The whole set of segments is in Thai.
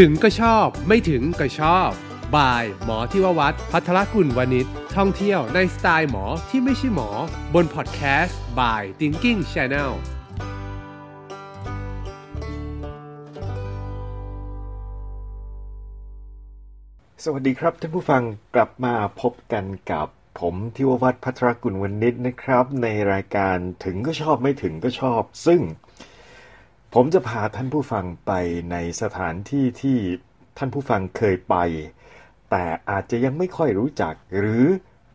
ถึงก็ชอบ ไม่ถึงก็ชอบบาย หมอที่ววัดพัทรกุลวณิชท่องเที่ยวในสไตล์หมอที่ไม่ใช่หมอ บนพอดแคสต์ by Thinking Channel สวัสดีครับท่านผู้ฟังกลับมาพบกันกับผมทิววัฒน์พัทรกุลวณิชนะครับ ในรายการถึงก็ชอบไม่ถึงก็ชอบ ซึ่ง ผมจะพาท่านผู้ฟังไปในสถานที่ที่ท่านผู้ฟังเคยไป แต่อาจจะยังไม่ค่อยรู้จักหรือ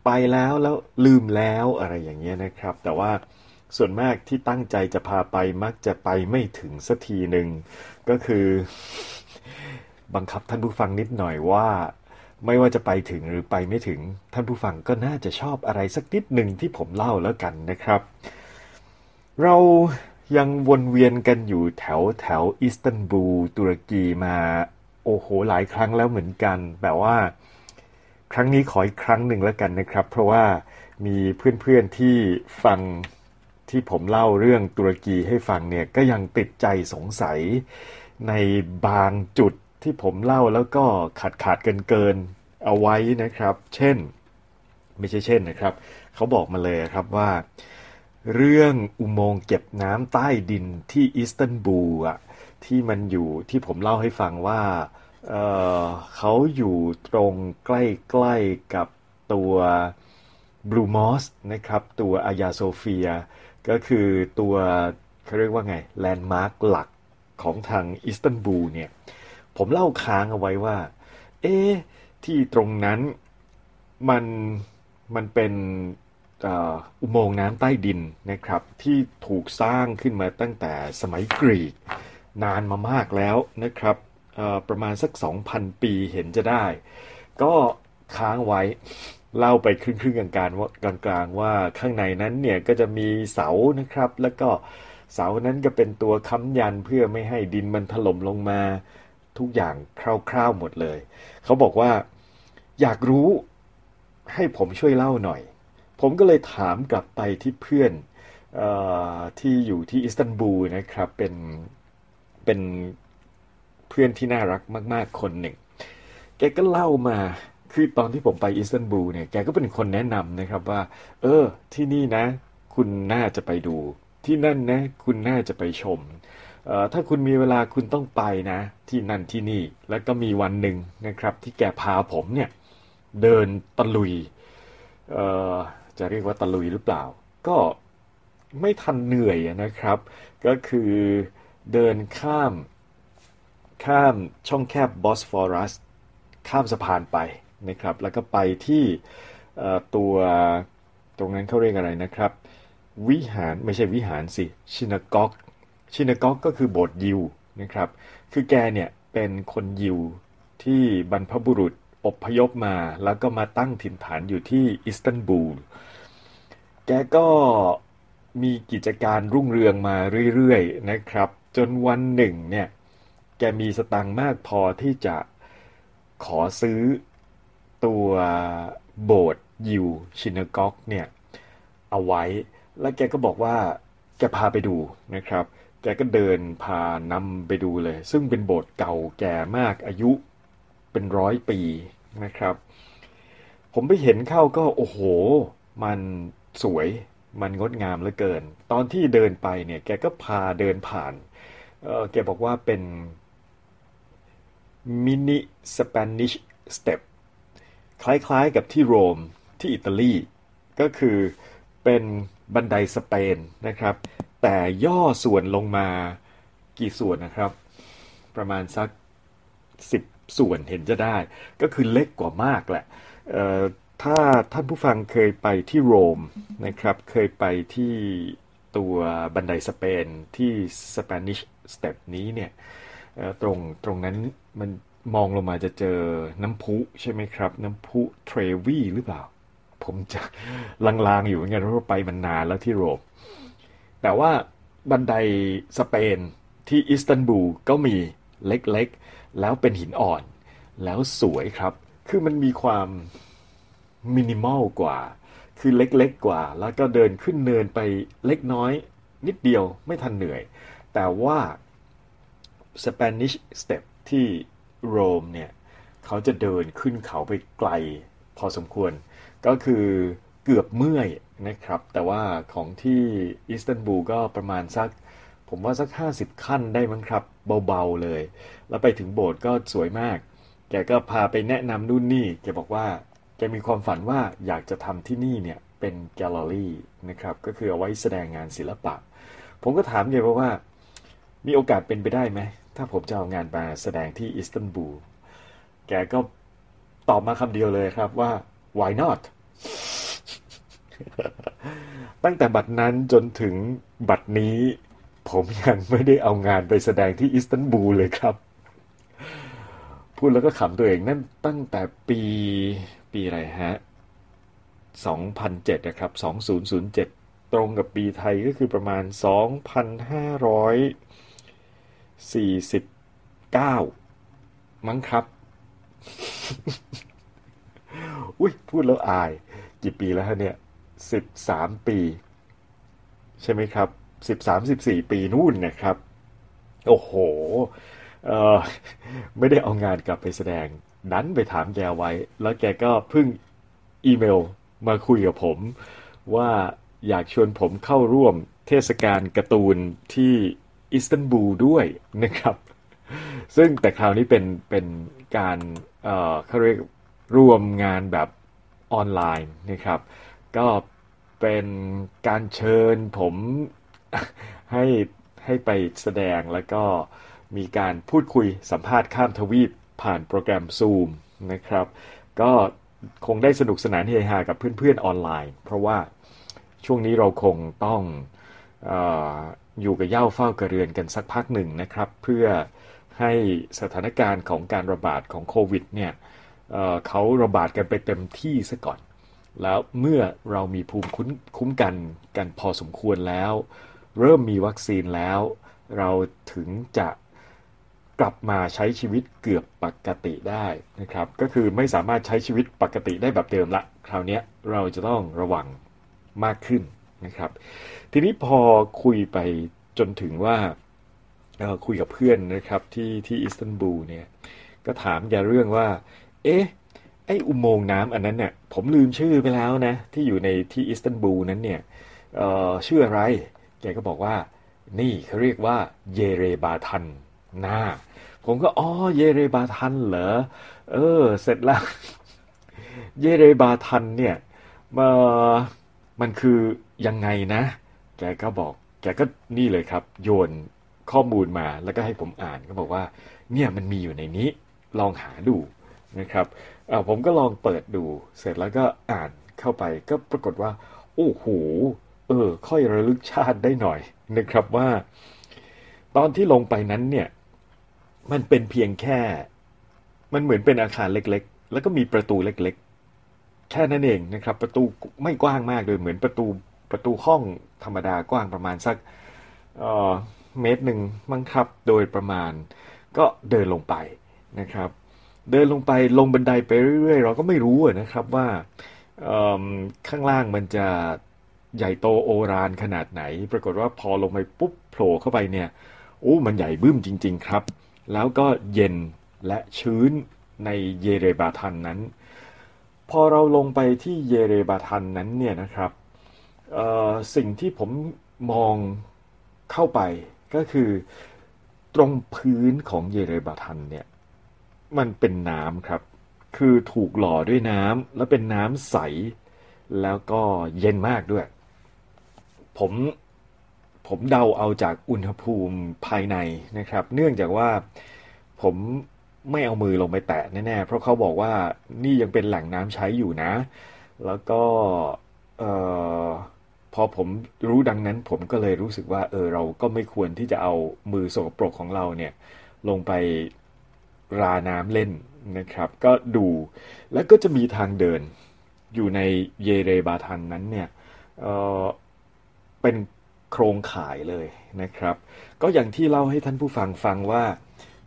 ไปแล้วแล้วลืมแล้วอะไรอย่างเงี้ยนะครับ แต่ว่าส่วนมากที่ตั้งใจจะพาไปมักจะไปไม่ถึงสักทีหนึ่งก็คือ บังคับท่านผู้ฟังนิดหน่อยว่า ไม่ว่าจะไปถึงหรือไปไม่ถึงท่านผู้ฟังก็น่าจะชอบอะไรสักนิดหนึ่งที่ผมเล่าแล้วกันนะครับ เรา ยังวนเวียนกันอยู่แถวแถวอิสตันบูลตุรกีมาโอ้โหหลายครั้งแล้วเหมือนกันแบบว่า ครั้งนี้ขออีกครั้งหนึ่งแล้วกันนะครับ เพราะว่ามีเพื่อนๆที่ฟังที่ผมเล่าเรื่องตุรกีให้ฟังเนี่ยก็ยังติดใจสงสัยในบางจุดที่ผมเล่าแล้วก็ขาดขาดเกินเกินเอาไว้นะครับ เช่น ไม่ใช่เช่นนะครับ เขาบอกมาเลยครับว่า เรื่องอุโมงค์เก็บน้ำใต้ดินที่อิสตันบูลอะที่มันอยู่ที่ผมเล่าให้ฟังว่าเขาอยู่ตรงใกล้ๆกับตัว Blue Mosque นะครับตัวอายาโซเฟีย ก็คือตัวเขาเรียกว่าไง landmark หลักของทางอิสตันบูลเนี่ย ผมเล่าค้างเอาไว้ว่า เอ๊ที่ตรงนั้นมันมันเป็น อุโมงค์น้ำใต้ดินนะครับที่ถูกสร้างขึ้นมาตั้งแต่สมัยกรีก นานมามากแล้วนะครับประมาณสัก 2,000 ปีเห็นจะได้ ก็ค้างไว้เล่าไปครึ่งๆกลางๆว่ากลางๆว่าข้างในนั้นเนี่ยก็จะมีเสานะครับ แล้วก็เสานั้นก็เป็นตัวค้ำยันเพื่อไม่ให้ดินมันถล่มลงมาทุกอย่างคร่าวๆหมดเลย เขาบอกว่าอยากรู้ให้ผมช่วยเล่าหน่อย ผมก็เลยถามกลับไปที่เพื่อนอที่อยู่ที่อิสตันบูลนะครับ เป็นเป็นเพื่อนที่น่ารักมาก ๆ คนหนึ่ง แกก็เล่ามาคือตอนที่ผมไปอิสตันบูลเนี่ย แกก็เป็นคนแนะนำนะครับว่า เออ ที่นี่นะ คุณน่าจะไปดู ที่นั่นนะ คุณน่าจะไปชมถ้าคุณมีเวลาคุณต้องไปนะ ที่นั่นที่นี่ แล้วก็มีวันหนึ่งนะครับ ที่แกพาผมเนี่ย เดินตะลุย จะเรียกว่าตะลุยหรือเปล่า ก็ไม่ทันเหนื่อยนะครับ ก็คือเดินข้าม ข้ามช่องแคบบอสฟอรัสข้ามสะพานไปนะครับ แล้วก็ไปที่ตัวตรงนั้นเขาเรียกอะไรนะครับ วิหารไม่ใช่วิหารสิชินากอกชินากอกก็คือโบสถ์ยิวนะครับ คือแกเนี่ยเป็นคนยิวที่บรรพบุรุษอพยพมา แล้วก็มาตั้งถิ่นฐานอยู่ที่อิสตันบูล แกก็มีกิจการรุ่งเรืองมาเรื่อยๆนะครับ จนวันหนึ่งเนี่ย แกมีสตังค์มากพอที่จะขอซื้อตัวโบสถ์ยิวชินกอกเนี่ย เอาไว้ แล้วแกก็บอกว่าแกพาไปดูนะครับ แกก็เดินพานำไปดูเลย ซึ่งเป็นโบสถ์เก่าแก่มากอายุเป็นร้อยปีนะครับ ผมไปเห็นเข้าก็โอ้โห มัน สวยมันงดงามเหลือเกิน ตอนที่เดินไปเนี่ยแกก็พาเดินผ่านเแกบอกว่าเป็นmini Spanish Steps คล้ายๆกับที่โรมที่อิตาลี ก็คือเป็นบันไดสเปนนะครับ แต่ย่อส่วนลงมากี่ส่วนนะครับ ประมาณสักสิบส่วนเห็นจะได้ ก็คือเล็กกว่ามากแหละ ถ้าท่านผู้ฟังเคยไปที่โรมนะครับ เคยไปที่ตัวบันไดสเปนที่สเปนิชสเต็ปนี้เนี่ยตรงตรงนั้นมันมองลงมาจะเจอน้ำพุใช่ไหมครับ น้ำพุเทรวีหรือเปล่า ผมจะลางๆอยู่เหมือนกันเพราะไปมันนานแล้วที่โรม แต่ว่าบันไดสเปนที่อิสตันบูลก็มีเล็กๆ แล้วเป็นหินอ่อน แล้วสวยครับ คือมันมีความ มินิมอลกว่า คือเล็กๆกว่า แล้วก็เดินขึ้นเนินไปเล็กน้อย นิดเดียวไม่ทันเหนื่อย แต่ว่า Spanish Step ที่โรมเนี่ยเขาจะเดินขึ้นเขาไปไกลพอสมควร ก็คือเกือบเมื่อยนะครับ แต่ว่าของที่อิสตันบูลก็ประมาณสัก ผมว่าสัก 50 ขั้นได้มั้งครับ เบาๆเลย แล้วไปถึงโบสถ์ก็สวยมาก แกก็พาไปแนะนำนู่นนี่ แกบอกว่า แกมีความฝันว่าอยากจะทำที่นี่เนี่ยเป็นแกลเลอรี่นะครับ ก็คือเอาไว้แสดงงานศิลปะ ผมก็ถามแกว่า มีโอกาสเป็นไปได้ไหม ถ้าผมจะเอางานมาแสดงที่อิสตันบูล แกก็ตอบมาคำเดียวเลยครับว่า why not ตั้งแต่บัดนั้นจนถึงบัดนี้ ผมยังไม่ได้เอางานไปแสดงที่อิสตันบูลเลยครับ พูดแล้วก็ขำตัวเองนั่นตั้งแต่ปี ปีอะไรฮะ 2007 นะครับ 2007 ตรงกับปีไทยก็คือประมาณ 2,549 มั้งครับ อุ้ยพูดแล้วอาย กี่ปีแล้วฮะเนี่ย 13 ปี ใช่ไหมครับ 13 14 ปีนู่นนะครับ โอ้โห เออไม่ได้เอางานกลับไปแสดง นั้นไปถามแกไว้ แล้วแกก็เพิ่งอีเมลมาคุยกับผม ว่าอยากชวนผมเข้าร่วมเทศกาลการ์ตูนที่อิสตันบูลด้วยนะครับ ซึ่งแต่คราวนี้เป็นเป็นการเอ่อเขาเรียกรวมงานแบบออนไลน์นะครับ ก็เป็นการเชิญผมให้ให้ไปแสดงแล้วก็มีการพูดคุยสัมภาษณ์ข้ามทวีป ผ่านโปรแกรม Zoom นะครับ ก็คงได้สนุกสนานเฮฮากับเพื่อนๆออนไลน์ เพราะว่าช่วงนี้เราคงต้องออยู่กับเย้าเฝ้ากระเรือนกันสักพักหนึ่งนะครับ เพื่อให้สถานการณ์ของการระบาดของโควิดเนี่ยเเขาระบาดกันไปเต็มที่ซะก่อน แล้วเมื่อเรามีภูมิคุ้มคุ้มกันกันพอสมควรแล้ว เริ่มมีวัคซีนแล้ว เราถึงจะ กลับมาใช้ชีวิตเกือบปกติได้นะครับ ก็คือไม่สามารถใช้ชีวิตปกติได้แบบเดิมละ คราวนี้เราจะต้องระวังมากขึ้นนะครับ ทีนี้พอคุยไปจนถึงว่าคุยกับเพื่อนนะครับที่ที่อิสตันบูลเนี่ยก็ถามแกเรื่องว่า เอ๊ะไออุโมงค์น้ำอันนั้นเนี่ยผมลืมชื่อไปแล้วนะ ที่อยู่ในที่อิสตันบูลนั้นเนี่ยชื่ออะไร แกก็บอกว่า นี่เขาเรียกว่าเยเรบาทันนา ผมก็อ๋อเยเรบาทันเหรอเออ เสร็จแล้ว เยเรบาทันเนี่ยมามันคือยังไงนะ แกก็บอก แกก็นี่เลยครับ โยนข้อมูลมาแล้วก็ให้ผมอ่านก็บอกว่า เนี่ยมันมีอยู่ในนี้ ลองหาดูนะครับผมก็ลองเปิดดู เสร็จแล้วก็อ่านเข้าไปก็ปรากฏว่า โอ้โหเออ ค่อยระลึกชาติได้หน่อยนะครับว่า ตอนที่ลงไปนั้นเนี่ย มันเป็นเพียงแค่ มันเหมือนเป็นอาคารเล็กๆ แล้วก็มีประตูเล็กๆ แค่นั้นเองนะครับ ประตูไม่กว้างมากเลยเหมือนประตูประตูห้องธรรมดากว้างประมาณสักเมตรหนึ่งมั้งครับ โดยประมาณก็เดินลงไปนะครับ เดินลงไปลงบันไดไปเรื่อยๆ เราก็ไม่รู้นะครับว่าข้างล่างมันจะใหญ่โตโอรานขนาดไหน ปรากฏว่าพอลงไปปุ๊บโผล่เข้าไปเนี่ยโอ้มันใหญ่บึ้มจริง ๆ ครับ แล้วก็เย็นและชื้นในเยเรบาทันนั้น พอเราลงไปที่เยเรบาทันนั้นเนี่ยนะครับสิ่งที่ผมมองเข้าไปก็คือตรงพื้นของเยเรบาทันเนี่ยมันเป็นน้ำครับ คือถูกหล่อด้วยน้ำแล้วเป็นน้ำใส แล้วก็เย็นมากด้วย ผม ผมเดาเอาจากอุณหภูมิภายในนะครับ เนื่องจากว่าผมไม่เอามือลงไปแตะแน่ๆ เพราะเขาบอกว่านี่ยังเป็นแหล่งน้ำใช้อยู่นะ แล้วก็พอผมรู้ดังนั้นผมก็เลยรู้สึกว่าเออเราก็ไม่ควรที่จะเอามือสกปรกของเราเนี่ยลงไปราน้ำเล่นนะครับ ก็ดูแล้วก็จะมีทางเดินอยู่ในเยเรบาทันนั้นเนี่ยเเป็น โครงข่ายเลยนะครับ ก็อย่างที่เล่าให้ท่านผู้ฟังฟังว่า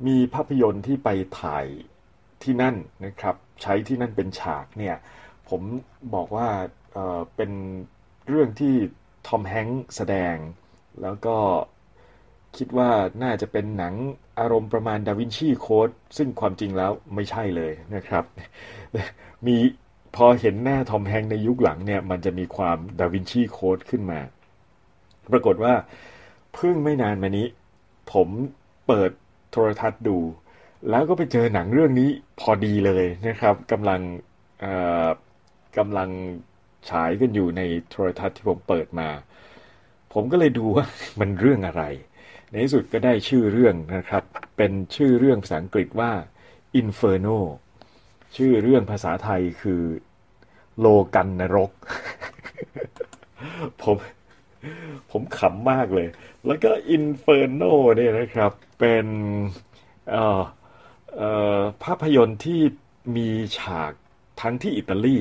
มีภาพยนตร์ที่ไปถ่ายที่นั่นนะครับ ใช้ที่นั่นเป็นฉากเนี่ยผมบอกว่าเเป็นเรื่องที่ทอมแฮงค์แสดง แล้วก็คิดว่าน่าจะเป็นหนังอารมณ์ประมาณดาวินชีโค้ดซึ่งความจริงแล้วไม่ใช่เลยนะครับ มีพอเห็นหน้าทอมแฮงในยุคหลังเนี่ย มันจะมีความดาวินชีโค้ดขึ้นมา ปรากฏว่าเพิ่งไม่นานมานี้ ผมเปิดโทรทัศน์ดู แล้วก็ไปเจอหนังเรื่องนี้พอดีเลยนะครับกำลังกำลังฉายกันอยู่ในโทรทัศน์ที่ผมเปิดมา ผมก็เลยดูว่ามันเรื่องอะไร ในที่สุดก็ได้ชื่อเรื่องนะครับ เป็นชื่อเรื่องภาษาอังกฤษว่า Inferno ชื่อเรื่องภาษาไทยคือ โลกันนรก ผม ผมขำมากเลย แล้วก็ Inferno เนี่ยนะครับ เป็นภาพยนตร์ที่มีฉากทั้งที่อิตาลี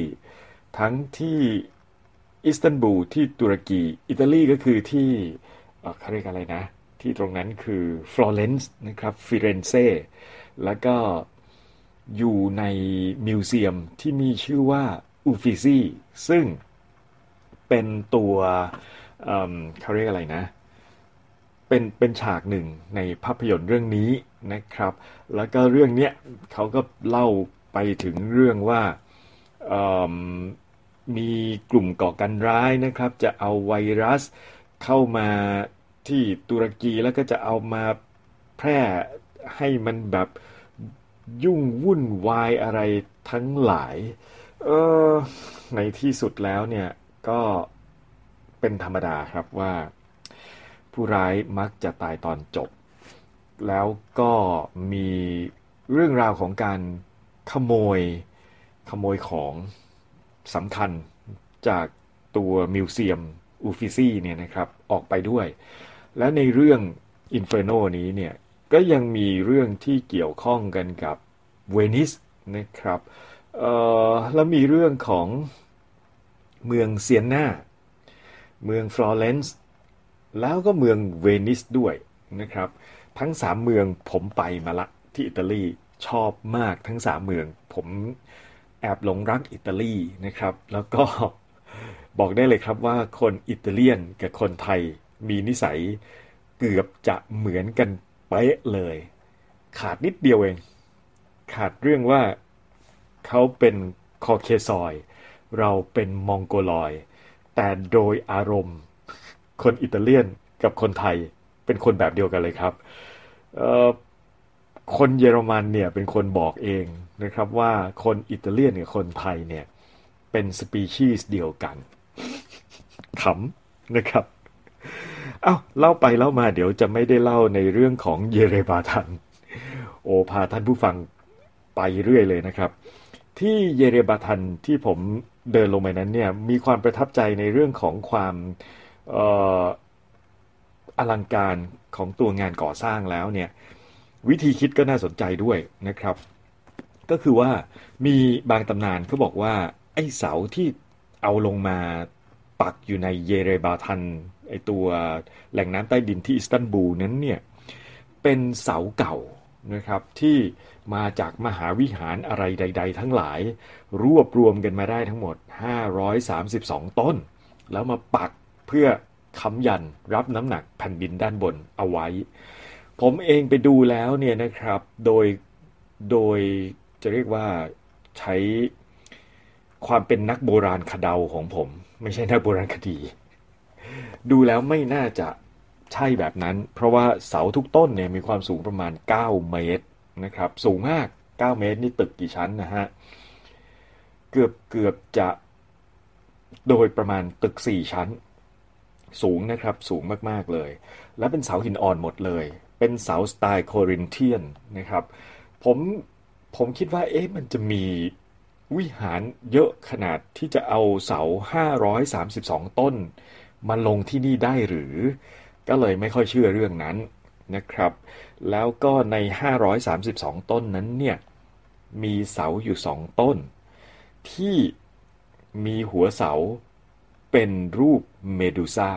ทั้งที่อิสตันบูลที่ตุรกี อิตาลีก็คือที่เขาเรียกอะไรนะ ที่ตรงนั้นคือฟลอเรนซ์นะครับฟิเรนเซ่แล้วก็อยู่ในมิวเซียมที่มีชื่อว่าอูฟิซีซึ่งเป็นตัว เขาเรียกอะไรนะ เป็นเป็นฉากหนึ่งในภาพยนตร์เรื่องนี้นะครับ แล้วก็เรื่องเนี้ยเขาก็เล่าไปถึงเรื่องว่ามีกลุ่มก่อการร้ายนะครับ จะเอาไวรัสเข้ามาที่ตุรกีแล้วก็จะเอามาแพร่ให้มันแบบยุ่งวุ่นวายอะไรทั้งหลาย เออในที่สุดแล้วเนี่ยก็ เป็นธรรมดาครับว่า ผู้ร้ายมักจะตายตอนจบ แล้วก็มีเรื่องราวของการขโมยขโมยของสำคัญจากตัว museum อูฟิซี่เนี่ยนะครับออกไปด้วย และในเรื่อง Inferno นี้เนี่ยก็ยังมีเรื่องที่เกี่ยวข้องกันกับเวนิสนะครับแล้วมีเรื่องของเมืองเซียนนา เมืองฟลอเรนซ์แล้วก็เมืองเวนิสด้วยนะครับ ทั้งสามเมืองผมไปมาละที่อิตาลีชอบมากทั้งสามเมือง ผมแอบหลงรักอิตาลีนะครับ แล้วก็บอกได้เลยครับว่าคนอิตาเลียนกับคนไทยมีนิสัยเกือบจะเหมือนกันเป๊ะเลย ขาดนิดเดียวเอง ขาดเรื่องว่าเขาเป็นคอเคซอย เราเป็นมองโกลอย แต่โดยอารมณ์ คนอิตาเลียนกับคนไทยเป็นคนแบบเดียวกันเลยครับคนเยอรมันเนี่ยเป็นคนบอกเองนะครับว่าคนอิตาเลียนกับคนไทยเนี่ยเป็นสปีชีส์เดียวกันขำนะครับเอา้าเล่าไปเล่ามาเดี๋ยวจะไม่ได้เล่าในเรื่องของเยเรบาทัน โอพาท่านผู้ฟังไปเรื่อยเลยนะครับ ที่เยเรบาทันที่ผมเดินลงไปนั้นเนี่ยมีความประทับใจในเรื่องของความออลังการของตัวงานก่อสร้างแล้วเนี่ยวิธีคิดก็น่าสนใจด้วยนะครับ ก็คือว่ามีบางตำนานเขาบอกว่า ไอ้เสาที่เอาลงมาปักอยู่ในเยเรบาทันไอ้ตัวแหล่งน้ำใต้ดินที่อิสตันบูลนั้นเนี่ยเป็นเสาเก่า นะครับที่มาจากมหาวิหารอะไรใด ๆ ทั้งหลาย รวบรวมกันมาได้ทั้งหมด 532 ต้น แล้วมาปักเพื่อค้ำยันรับน้ำหนักแผ่นดินด้านบนเอาไว้ ผมเองไปดูแล้วเนี่ยนะครับโดยโดยจะเรียกว่าใช้ความเป็นนักโบราณคดาของผม ไม่ใช่นักโบราณคดี ดูแล้วไม่น่าจะ ใช่แบบนั้น เพราะว่าเสาทุกต้นเนี่ยมีความสูงประมาณ 9 เมตรนะครับ สูงมาก 9 เมตรนี่ตึกกี่ชั้นนะฮะ เกือบเกือบจะโดยประมาณตึก 4 ชั้น สูงนะครับ สูงมากๆเลย และเป็นเสาหินอ่อนหมดเลย เป็นเสาสไตล์โครินเทียนนะครับ ผมผมคิดว่าเอ๊ะมันจะมีวิหารเยอะขนาดที่จะเอาเสา 532 ต้น มาลงที่นี่ได้หรือ ก็เลยไม่ค่อยเชื่อเรื่องนั้นนะครับ แล้วก็ใน 532 ต้นนั้นเนี่ยมีเสาอยู่สองต้น ที่มีหัวเสาเป็นรูปเมดูซ่า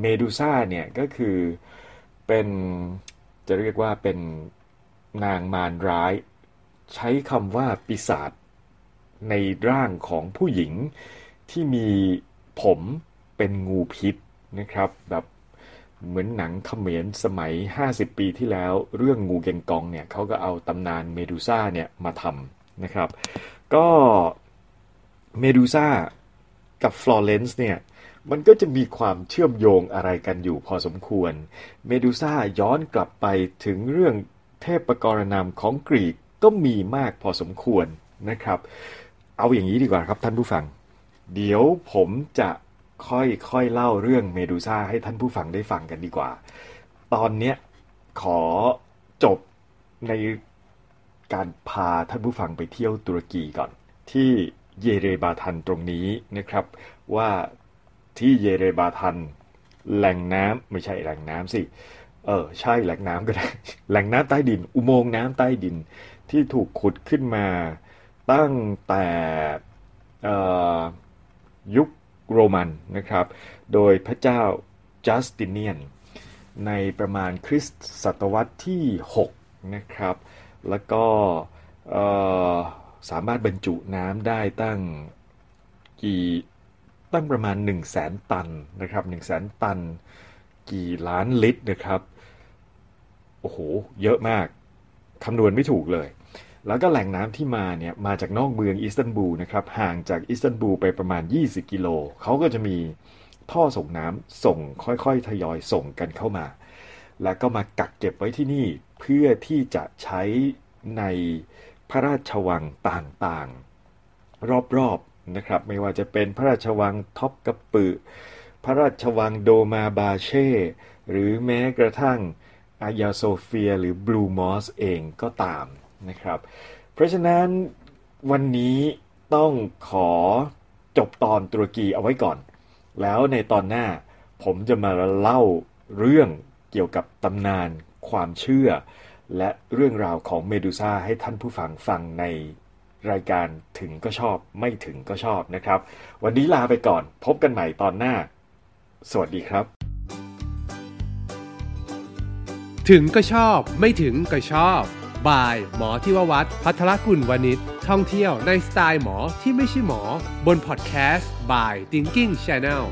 เมดูซ่าเนี่ยก็คือเป็นจะเรียกว่าเป็นนางมารร้าย ใช้คำว่าปีศาจในร่างของผู้หญิงที่มีผมเป็นงูพิษนะครับ แบบ เหมือนหนังเขมรสมัย 50 ปีที่แล้ว เรื่องงูเกงกองเนี่ยเขาก็เอาตำนานเมดูซ่าเนี่ยมาทำนะครับ ก็เมดูซ่ากับฟลอเรนซ์เนี่ยมันก็จะมีความเชื่อมโยงอะไรกันอยู่พอสมควร เมดูซ่าย้อนกลับไปถึงเรื่องเทพประกรณามของกรีกก็มีมากพอสมควรนะครับ เอาอย่างนี้ดีกว่าครับท่านผู้ฟัง เดี๋ยวผมจะ ค่อยๆเล่าเรื่องเมดูซ่าให้ท่านผู้ฟังได้ฟังกันดีกว่า ตอนเนี้ยขอจบในการพาท่านผู้ฟังไปเที่ยวตุรกีก่อน ที่เยเรบาทันตรงนี้นะครับ ว่าที่เยเรบาทันแหล่งน้ำไม่ใช่แหล่งน้ำสิเออใช่แหล่งน้ำก็ได้แหล่งน้ำใต้ดิน อุโมงค์น้ำใต้ดินที่ถูกขุดขึ้นมาตั้งแต่ยุค โรมันนะครับ โดยพระเจ้าจัสติเนียน ในประมาณคริสตศตวรรษที่ 6 นะครับ แล้วก็สามารถบรรจุน้ำได้ตั้งกี่ตั้งประมาณ 1 0 0 0 0แสนตันนะครับ1 0 0 0 0แสนตัน กี่ล้านลิตรนะครับ โอ้โห เยอะมากคำนวณไม่ถูกเลย แล้วก็แหล่งน้ำที่มาเนี่ยมาจากนอกเมืองอิสตันบูลนะครับห่างจากอิสตันบูลไปประมาณ 20 กิโลเขาก็จะมีท่อส่งน้ำส่งค่อยๆ ทยอยส่งกันเข้ามา แล้วก็มากักเก็บไว้ที่นี่เพื่อที่จะใช้ในพระราชวังต่างๆ รอบนะครับไม่ว่าจะเป็นพระราชวังท็อปกาปึพระราชวังโดมาบาเช่ หรือแม้กระทั่งอายาโซเฟียหรือบลูมอสเองก็ตาม นะครับ เพราะฉะนั้นวันนี้ต้องขอจบตอนตุรกีเอาไว้ก่อน แล้วในตอนหน้าผมจะมาเล่าเรื่องเกี่ยวกับตำนานความเชื่อ และเรื่องราวของเมดูซ่าให้ท่านผู้ฟังฟังในรายการถึงก็ชอบไม่ถึงก็ชอบนะครับ วันนี้ลาไปก่อน พบกันใหม่ตอนหน้า สวัสดีครับ ถึงก็ชอบไม่ถึงก็ชอบ บาย หมอที่ววัดพัทรกุลวณิชท่องเที่ยวในสไตล์หมอที่ไม่ใช่หมอ บนพอดแคสต์บาย Thinking Channel